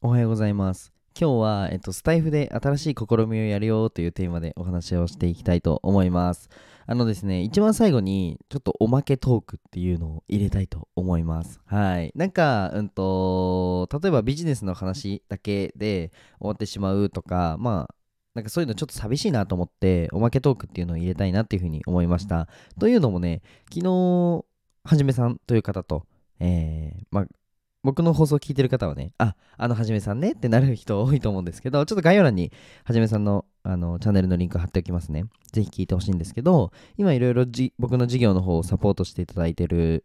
おはようございます。今日は、えっと、スタイフで新しい試みをやるよというテーマでお話をしていきたいと思います。あのですね、一番最後にちょっとおまけトークっていうのを入れたいと思います。はい。なんか、うんと、例えばビジネスの話だけで終わってしまうとか、まあ、なんかそういうのちょっと寂しいなと思って、おまけトークっていうのを入れたいなっていうふうに思いました。というのもね、昨日、はじめさんという方と、えー、まあ、僕の放送聞いてる方はね、あ、あのはじめさんねってなる人多いと思うんですけど、ちょっと概要欄にはじめさんのあのチャンネルのリンク貼っておきますね。ぜひ聞いてほしいんですけど、今いろいろ僕の事業の方をサポートしていただいてる、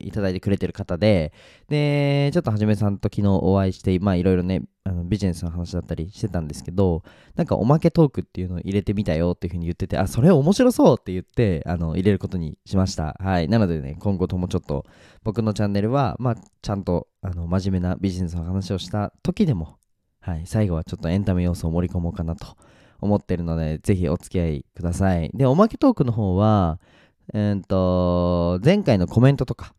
いただいてくれてる方で、で、ちょっとはじめさんと昨日お会いして、まあいろいろね、あのビジネスの話だったりしてたんですけど、なんかおまけトークっていうのを入れてみたよっていうふうに言ってて、あ、それ面白そうって言って、あの、入れることにしました。はい。なのでね、今後ともちょっと僕のチャンネルは、まあ、ちゃんと、あの、真面目なビジネスの話をした時でも、はい。最後はちょっとエンタメ要素を盛り込もうかなと思ってるので、ぜひお付き合いください。で、おまけトークの方は、えーっと、前回のコメントとか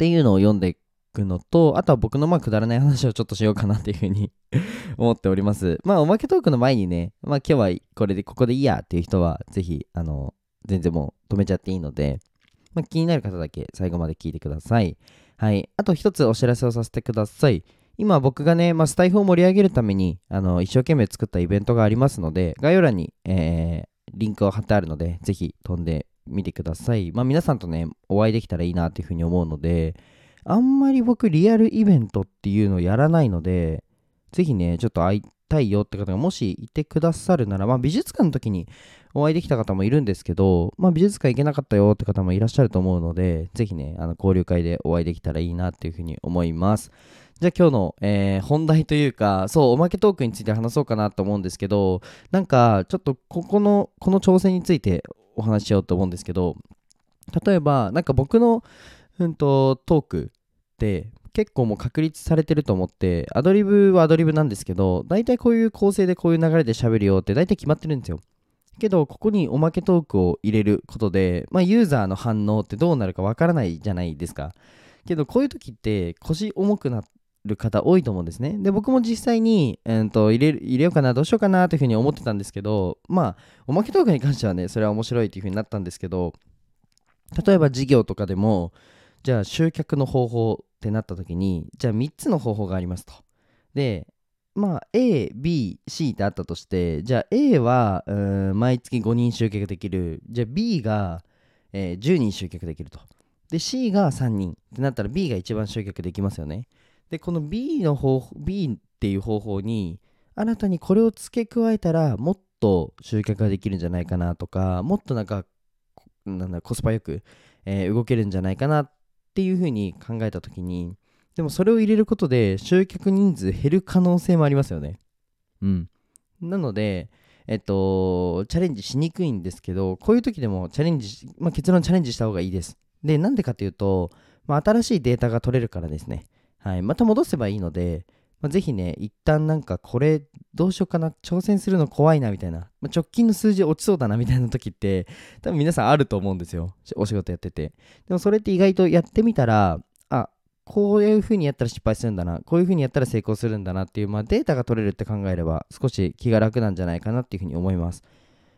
っていうのを読んでいくのと、あとは僕のまあくだらない話をちょっとしようかなっていうふうに 思っております。まあ、おまけトークの前にね、まあ今日はこれで、ここでいいやっていう人は、ぜひ、あの、全然もう止めちゃっていいので、まあ、気になる方だけ最後まで聞いてください。はい。あと一つお知らせをさせてください。今僕がね、まあ、スタイフを盛り上げるためにあの一生懸命作ったイベントがありますので、概要欄に、えーリンクを貼ってあるので、ぜひ飛んでみてください。まあ、皆さんとね、お会いできたらいいなっていうふうに思うので、あんまり僕リアルイベントっていうのをやらないので、ぜひね、ちょっと会いたいよって方がもしいてくださるなら、まあ、美術館の時にお会いできた方もいるんですけど、まあ、美術館行けなかったよって方もいらっしゃると思うので、ぜひね、あの交流会でお会いできたらいいなっていうふうに思います。じゃあ今日の、えー本題というか、そう、おまけトークについて話そうかなと思うんですけど、なんか、ちょっとここの、この挑戦についてお話ししようと思うんですけど、例えば、なんか僕の、うんと、トークって、結構もう確立されてると思って、アドリブはアドリブなんですけど、大体こういう構成でこういう流れで喋るよって大体決まってるんですよ。けど、ここにおまけトークを入れることで、まあ、ユーザーの反応ってどうなるかわからないじゃないですか。けど、こういう時って腰重くなる方多いと思うんですね。で、僕も実際に、えー、と入れ入れようかな、どうしようかなというふうに思ってたんですけど、まあ、おまけトークに関してはね、それは面白いというふうになったんですけど、例えば事業とかでも、じゃあ集客の方法ってなった時に、じゃあ3つの方法がありますと。で、まあ、A、B、C ってあったとして、じゃあ A は毎月5人集客できる。じゃあ B が、えー10人集客できると。で、C が3人ってなったら B が一番集客できますよね。で、この B の方、B っていう方法に、新たにこれを付け加えたら、もっと集客ができるんじゃないかなとか、もっとなんか、なんだコスパよく、えー動けるんじゃないかなっていうふうに考えたときに、でもそれを入れることで集客人数減る可能性もありますよね。うん。なので、えっと、チャレンジしにくいんですけど、こういう時でもチャレンジ、まあ、結論チャレンジした方がいいです。で、なんでかっていうと、まあ、新しいデータが取れるからですね。はい。また戻せばいいので、まあ、ぜひね、一旦なんかこれどうしようかな、挑戦するの怖いなみたいな、まあ、直近の数字落ちそうだなみたいな時って、多分皆さんあると思うんですよ。お仕事やってて。でもそれって意外とやってみたら、あ、こういう風にやったら失敗するんだな、こういう風にやったら成功するんだなっていう、まあ、データが取れるって考えれば、少し気が楽なんじゃないかなっていう風に思います。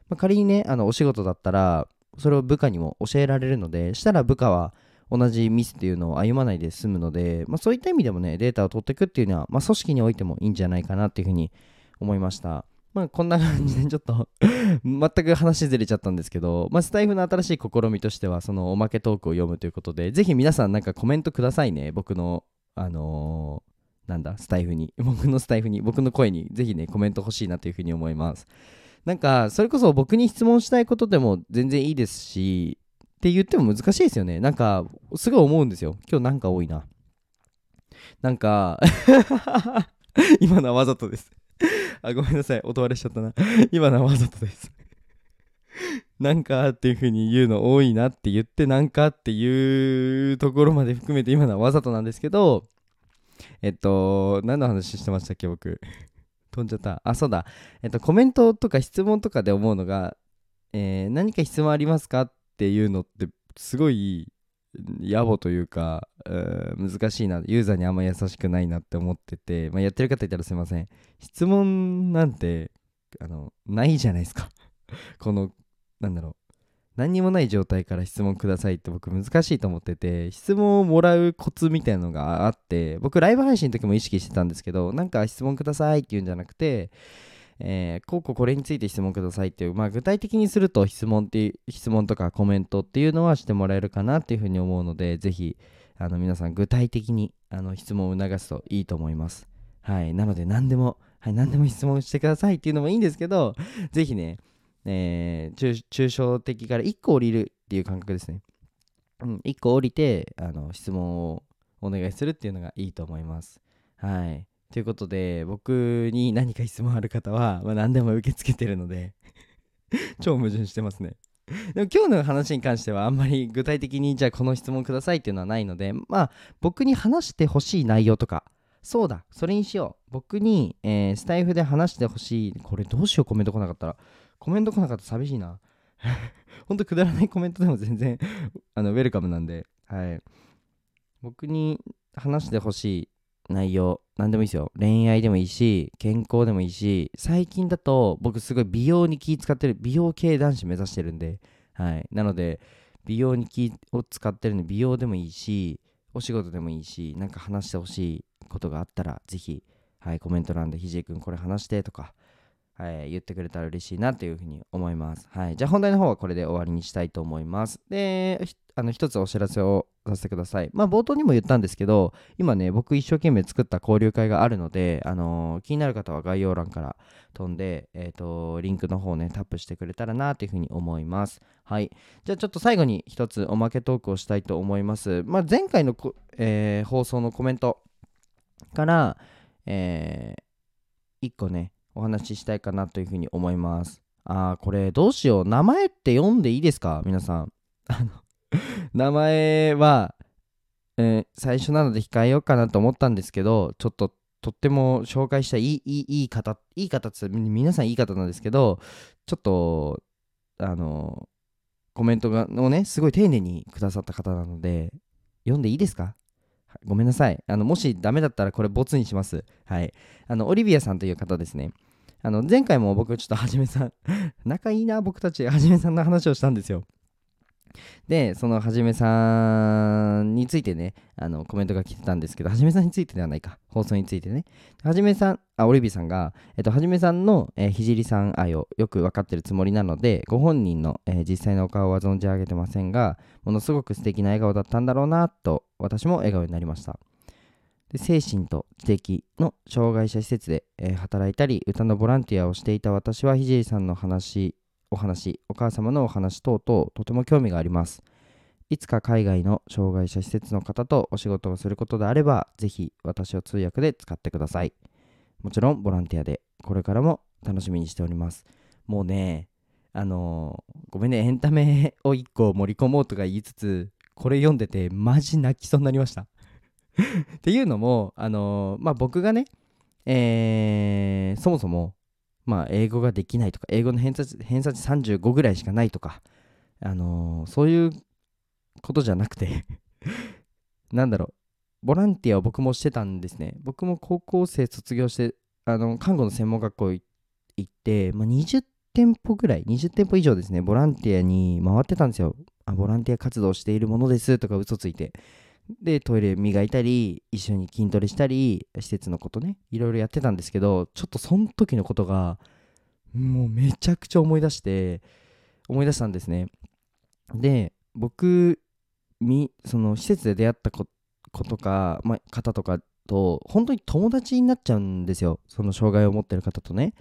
まあ、仮にね、あのお仕事だったら、それを部下にも教えられるので、したら部下は同じミスっていうのを歩まないで済むので、まあ、そういった意味でもね、データを取っていくっていうのは、まあ、組織においてもいいんじゃないかなっていう風に思いました。まあ、こんな感じでちょっと 全く話ずれちゃったんですけど、まあ、スタイフの新しい試みとしては、そのおまけトークを読むということで、ぜひ皆さんなんかコメントくださいね。僕の、あのーなんだ、スタイフに。僕のスタイフに、僕の声に、ぜひね、コメント欲しいなというふうに思います。なんか、それこそ僕に質問したいことでも全然いいですし、って言っても難しいですよね。なんか、すごい思うんですよ。今日なんか多いな。なんか、今のはわざとです。あ、ごめんなさい。音割れしちゃったな。今のはわざとです。なんかっていう風に言うの多いなって言ってなんかっていうところまで含めて今のはわざとなんですけど、えっと、何の話してましたっけ、僕。飛んじゃった。あ、そうだ。えっと、コメントとか質問とかで思うのが、えー何か質問ありますかっっていうのって、すごい、野暮というかう難しいな。ユーザーにあんま優しくないなって思ってて、まあ、やってる方いたらすいません。質問なんてあのないじゃないですか。このなんだろう。何にもない状態から質問くださいって僕難しいと思ってて質問をもらうコツみたいなのがあって僕ライブ配信の時も意識してたんですけどなんか質問くださいって言うんじゃなくてえー、こうこうこれについて質問くださいっていう、まあ、具体的にすると質問って質問とかコメントっていうのはしてもらえるかなっていうふうに思うので、ぜひ、あの皆さん具体的にあの質問を促すといいと思います。はい。なので何でも、はい、何でも質問してくださいっていうのもいいんですけど、ぜひね、えー、抽象的から1個降りるっていう感覚ですね。うん、1個降りてあの質問をお願いするっていうのがいいと思います。はい。ということで、僕に何か質問ある方は、まあ、何でも受け付けてるので 超矛盾してますね。でも今日の話に関してはあんまり具体的にじゃあこの質問くださいっていうのはないので、まあ僕に話してほしい内容とか、そうだ、それにしよう。僕に、えー、スタイフで話してほしい、これどうしようコメント来なかったら。コメント来なかったら寂しいな。ほんとくだらないコメントでも全然あのウェルカムなんで、はい。僕に話してほしい内容何でもいいですよ。恋愛でもいいし健康でもいいし最近だと僕すごい美容に気使ってる美容系男子目指してるんではい。なので美容に気を使ってるんで美容でもいいしお仕事でもいいしなんか話してほしいことがあったらぜひはいコメント欄でひじいくんこれ話してとかはい、言ってくれたら嬉しいなというふうに思います。はい、じゃあ本題の方はこれで終わりにしたいと思います。で、あの一つお知らせをさせてください。まあ冒頭にも言ったんですけど、今ね、僕一生懸命作った交流会があるので、あのー、気になる方は概要欄から飛んで、えっ、ー、と、リンクの方ね、タップしてくれたらなというふうに思います。はい。じゃあちょっと最後に一つおまけトークをしたいと思います。まあ前回のえー、放送のコメントから、えー、1個ね、お話ししたいかなというふうに思います。あー、これどうしよう。名前って読んでいいですか？皆さん。あの 名前は、えー、最初なので控えようかなと思ったんですけど、ちょっととっても紹介したいいいいい方、いい方って皆さんいい方なんですけど、ちょっと、あの、コメントがをね、すごい丁寧にくださった方なので、読んでいいですか？ごめんなさい。あのもしダメだったらこれボツにします。はい。あの、オリビアさんという方ですね。あの、前回も僕ちょっとはじめさん 仲いいな、僕たち、はじめさんの話をしたんですよ。で、そのはじめさんについてね、あのコメントが来てたんですけど、はじめさんについてではないか、放送についてね。はじめさん、あ、オリビさんが、えっと、はじめさんの、えー、ひじりさん愛をよく分かってるつもりなので、ご本人の、えー、実際のお顔は存じ上げてませんが、ものすごく素敵な笑顔だったんだろうなと、私も笑顔になりました。で精神と知的の障害者施設で、えー、働いたり歌のボランティアをしていた私はひじりさんの話お話、お母様のお話等々、とても興味があります。いつか海外の障害者施設の方とお仕事をすることであれば、ぜひ私を通訳で使ってください。もちろんボランティアで、これからも楽しみにしております。もうね、あのー、ごめんね、エンタメを1個盛り込もうとか言いつつ、これ読んでてマジ泣きそうになりました。っていうのも、あのー、まあ、僕がね、えー、そもそもまあ、英語ができないとか、英語の偏差値偏差値35ぐらいしかないとか、あのー、そういうことじゃなくて なんだろう、ボランティアを僕もしてたんですね。僕も高校生卒業して、あの看護の専門学校行って、まあ、20店舗ぐらい、20店舗以上ですね、ボランティアに回ってたんですよ。あボランティア活動しているものですとか嘘ついて。でトイレ磨いたり一緒に筋トレしたり施設のことねいろいろやってたんですけどちょっとその時のことがもうめちゃくちゃ思い出して思い出したんですね。で僕みその施設で出会った子とか、ま、方とかと本当に友達になっちゃうんですよ。その障害を持ってる方とね。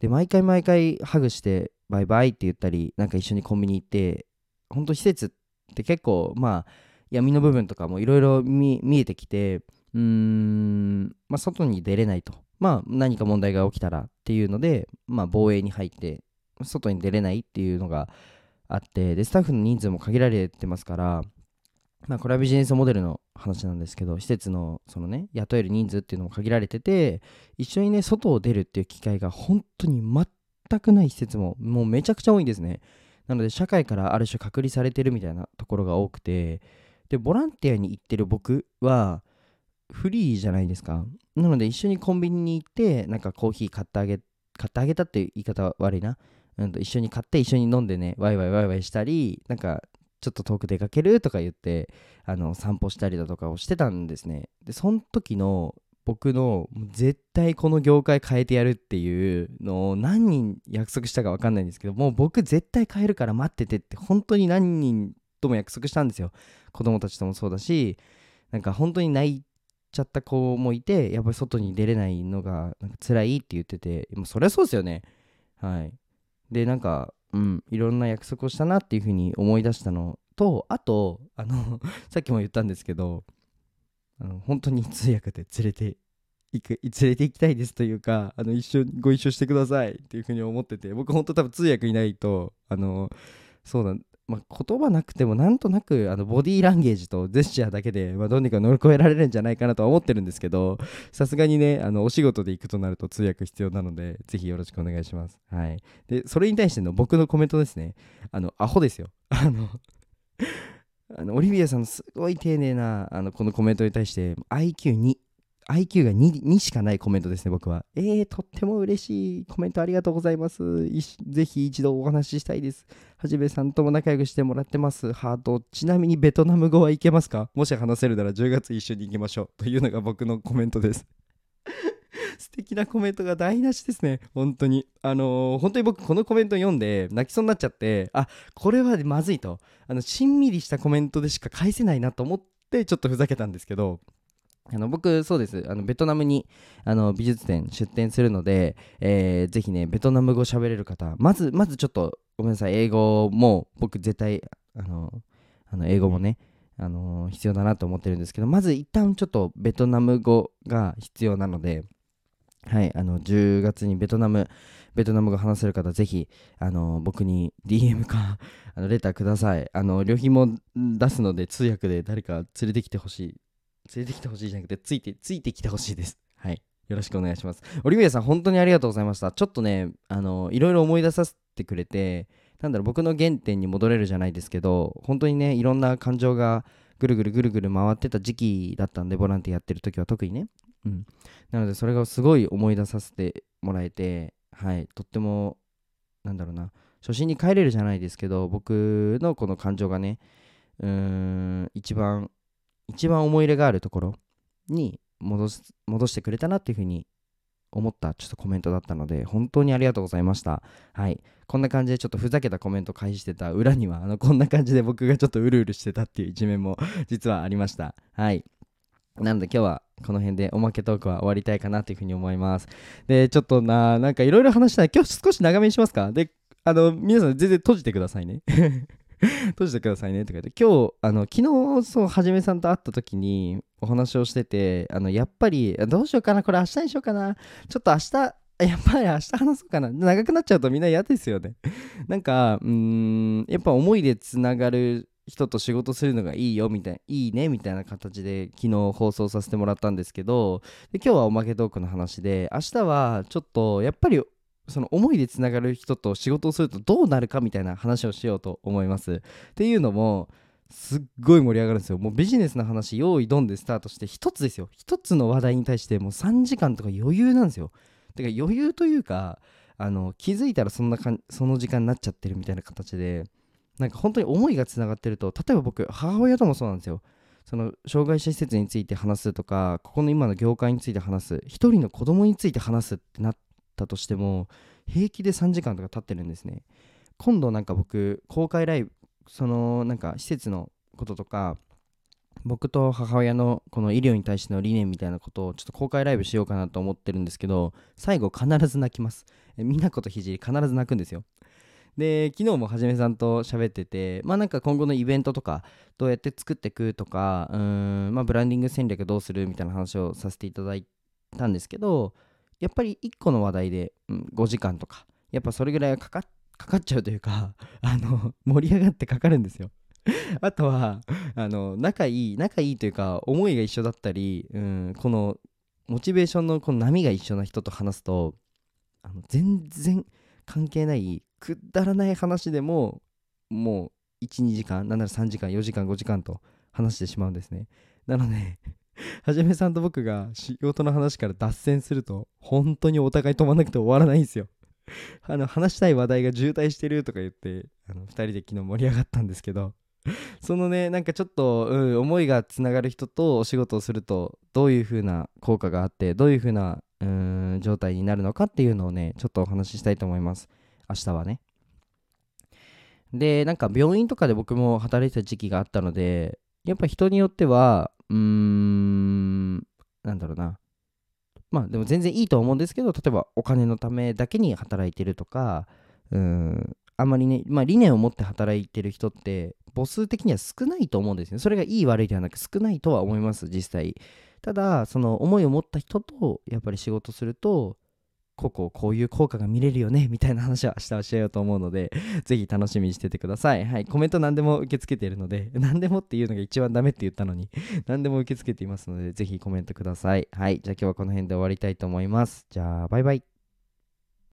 で毎回毎回ハグしてバイバイって言ったりなんか一緒にコンビニ行って本当施設って結構まあ闇の部分とかもいろいろ見えてきてうーん、まあ、外に出れないと、まあ、何か問題が起きたらっていうので、まあ、防衛に入って外に出れないっていうのがあってでスタッフの人数も限られてますからまあ、これはビジネスモデルの話なんですけど、施設のそのね、雇える人数っていうのも限られてて、一緒にね、外を出るっていう機会が本当に全くない施設ももうめちゃくちゃ多いんですね。なので、社会からある種隔離されてるみたいなところが多くて、でボランティアに行ってる僕はフリーじゃないですか。なので一緒にコンビニに行ってなんかコーヒー買ってあげ買ってあげたっていう言い方悪いな、うん、と一緒に買って一緒に飲んでねワイワイワイワイしたりなんかちょっと遠く出かけるとか言ってあの散歩したりだとかをしてたんですね。でその時の僕の絶対この業界変えてやるっていうのを何人約束したか分かんないんですけどもう僕絶対変えるから待っててって本当に何人とも約束したんですよ。子供たちともそうだしなんか本当に泣いちゃった子もいてやっぱり外に出れないのがなんか辛いって言っててもうそりゃそうですよね。はい。でなんかうんいろんな約束をしたなっていうふうに思い出したのとあとあの さっきも言ったんですけどあの本当に通訳で連れて行く連れて行きたいですというかあの一緒ご一緒してくださいっていうふうに思ってて僕本当多分通訳いないとあのそうだまあ、言葉なくてもなんとなくあのボディーランゲージとジェスチャーだけで、まあ、どうにか乗り越えられるんじゃないかなとは思ってるんですけどさすがにねあのお仕事で行くとなると通訳必要なのでぜひよろしくお願いします。はい、でそれに対しての僕のコメントですねあのアホですよ。あのあのオリビアさんのすごい丁寧なあのこのコメントに対して IQ2 IQ が 2, 2しかないコメントですね、僕は。えー、とっても嬉しいコメントありがとうございます。ぜひ一度お話ししたいです。はじめさんとも仲良くしてもらってます。ハート。ちなみにベトナム語はいけますか？もし話せるなら10月一緒に行きましょう。というのが僕のコメントです。素敵なコメントが台無しですね。本当に。あのー、本当に僕このコメント読んで泣きそうになっちゃって、あ、これはまずいと。あの、しんみりしたコメントでしか返せないなと思ってちょっとふざけたんですけど、あの僕、そうです。あのベトナムにあの美術展出展するので、えー、ぜひね、ベトナム語喋れる方、まず、まずちょっとごめんなさい、英語も僕絶対、あの、あの英語もね、あの必要だなと思ってるんですけど、まず一旦ちょっとベトナム語が必要なので、はい、あの10月にベトナム、ベトナム語話せる方、ぜひ、あの僕に DM かあのレターください。あの旅費も出すので、通訳で誰か連れてきてほしい連れてきてほしいじゃなくて、ついて、ついてきてほしいです。はい。よろしくお願いします。オリビアさん、本当にありがとうございました。ちょっとね、あの、いろいろ思い出させてくれて、なんだろう、僕の原点に戻れるじゃないですけど、本当にね、いろんな感情がぐるぐるぐるぐる回ってた時期だったんで、ボランティアやってる時は特にね。うん。なので、それがすごい思い出させてもらえて、はい、とっても、なんだろうな、初心に帰れるじゃないですけど、僕のこの感情がね、うーん、一番一番思い入れがあるところに戻す戻してくれたなっていうふうに思ったちょっとコメントだったので本当にありがとうございました。はい。こんな感じでちょっとふざけたコメント返してた裏にはあのこんな感じで僕がちょっとうるうるしてたっていう一面も 実はありました。はい。なので今日はこの辺でおまけトークは終わりたいかなというふうに思います。でちょっとななんかいろいろ話したい。今日少し長めにしますか？であの皆さん全然閉じてくださいね。閉じてくださいねとか言って、今日、あの、昨日、そう、はじめさんと会った時にお話をしてて、あの、やっぱり、どうしようかな、これ明日にしようかな、ちょっと明日、やっぱり明日話そうかな。長くなっちゃうとみんな嫌ですよね。なんか、うん、やっぱ思いでつながる人と仕事するのがいいよみたいないいねみたいな形で昨日放送させてもらったんですけどで今日はおまけトークの話で明日はちょっとやっぱりその思いでつながる人と仕事をするとどうなるかみたいな話をしようと思います。っていうのもすっごい盛り上がるんですよ。もうビジネスの話用意ドンでスタートして一つですよ。一つの話題に対してもう3時間とか余裕なんですよ。てか余裕というかあの気づいたらそんなかんその時間になっちゃってるみたいな形でなんか本当に思いがつながってると例えば僕母親ともそうなんですよ。その障害者施設について話すとかここの今の業界について話す一人の子供について話すってなったとしても平気で3時間とか経ってるんですね。今度なんか僕公開ライブそのなんか施設のこととか僕と母親のこの医療に対しての理念みたいなことをちょっと公開ライブしようかなと思ってるんですけど最後必ず泣きます。みなことひじり必ず泣くんですよ。で昨日もはじめさんと喋っててまあなんか今後のイベントとかどうやって作っていくとかうんまあブランディング戦略どうするみたいな話をさせていただいたんですけどやっぱり1個の話題で、うん、5時間とかやっぱそれぐらいはかかっちゃうというか あの盛り上がってかかるんですよ。あとはあの仲いい仲いいというか思いが一緒だったり、うん、このモチベーションのこの波が一緒な人と話すとあの全然関係ないくだらない話でももう12時間なんなら3時間4時間5時間と話してしまうんですね。なので はじめさんと僕が仕事の話から脱線すると本当にお互い止まんなくて終わらないんですよ。あの話したい話題が渋滞してるとか言ってあの2人で昨日盛り上がったんですけど。そのねなんかちょっと、うん、思いがつながる人とお仕事をするとどういう風な効果があってどういう風なうん状態になるのかっていうのをねちょっとお話ししたいと思います。明日はね。でなんか病院とかで僕も働いてた時期があったのでやっぱ人によってはうーんなんだろうな。まあでも全然いいと思うんですけど例えばお金のためだけに働いてるとかうんあんまりね、まあ、理念を持って働いてる人って母数的には少ないと思うんですね。それがいい悪いではなく少ないとは思います実際。ただその思いを持った人とやっぱり仕事するとこここういう効果が見れるよねみたいな話は明日はしようと思うので ぜひ楽しみにしててください。はいコメント何でも受け付けているので 何でもっていうのが一番ダメって言ったのに 何でも受け付けていますのでぜひコメントください。はいじゃあ今日はこの辺で終わりたいと思います。じゃあバイバイ